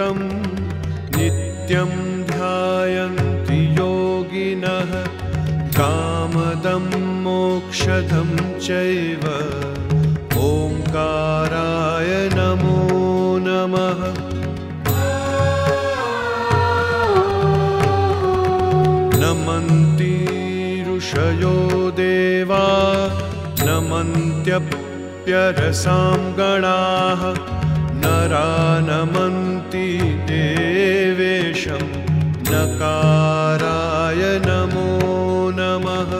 नित्यं ध्यायन्ति योगिनः कामदं मोक्षदं चैव। ओङ्काराय नमो नमः। नमन्ति ऋषयो देवा नमन्त्यप्यरसां गणाः नमन्ति देवेशं। नकाराय नमो नमः।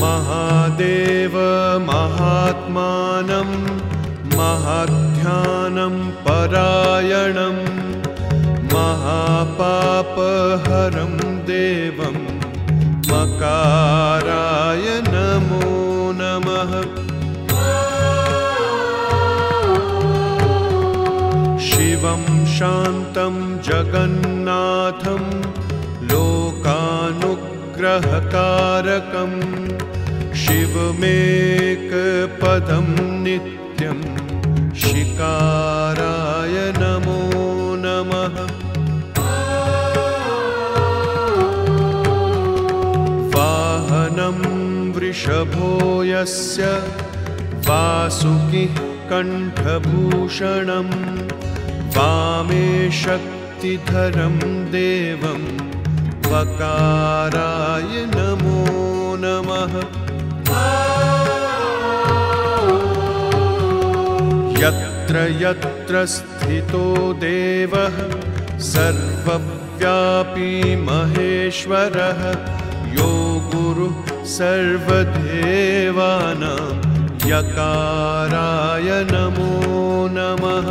महादेव महात्मानं महाध्यानं परायणं। महापापहरं देवं। मकाराय नमो। शिवं शान्तं जगन्नाथं लोकानुग्रहकारकम् शिवमेकपदं नित्यं शिकाराय वृषभो यस्य वासुकिः कण्ठभूषणं वामे शक्तिधरं देवं वकाराय नमो नमः। यत्र यत्र स्थितो देवः सर्वव्यापी महेश्वरः यो गुरुः सर्वदेवानां यकाराय नमो नमः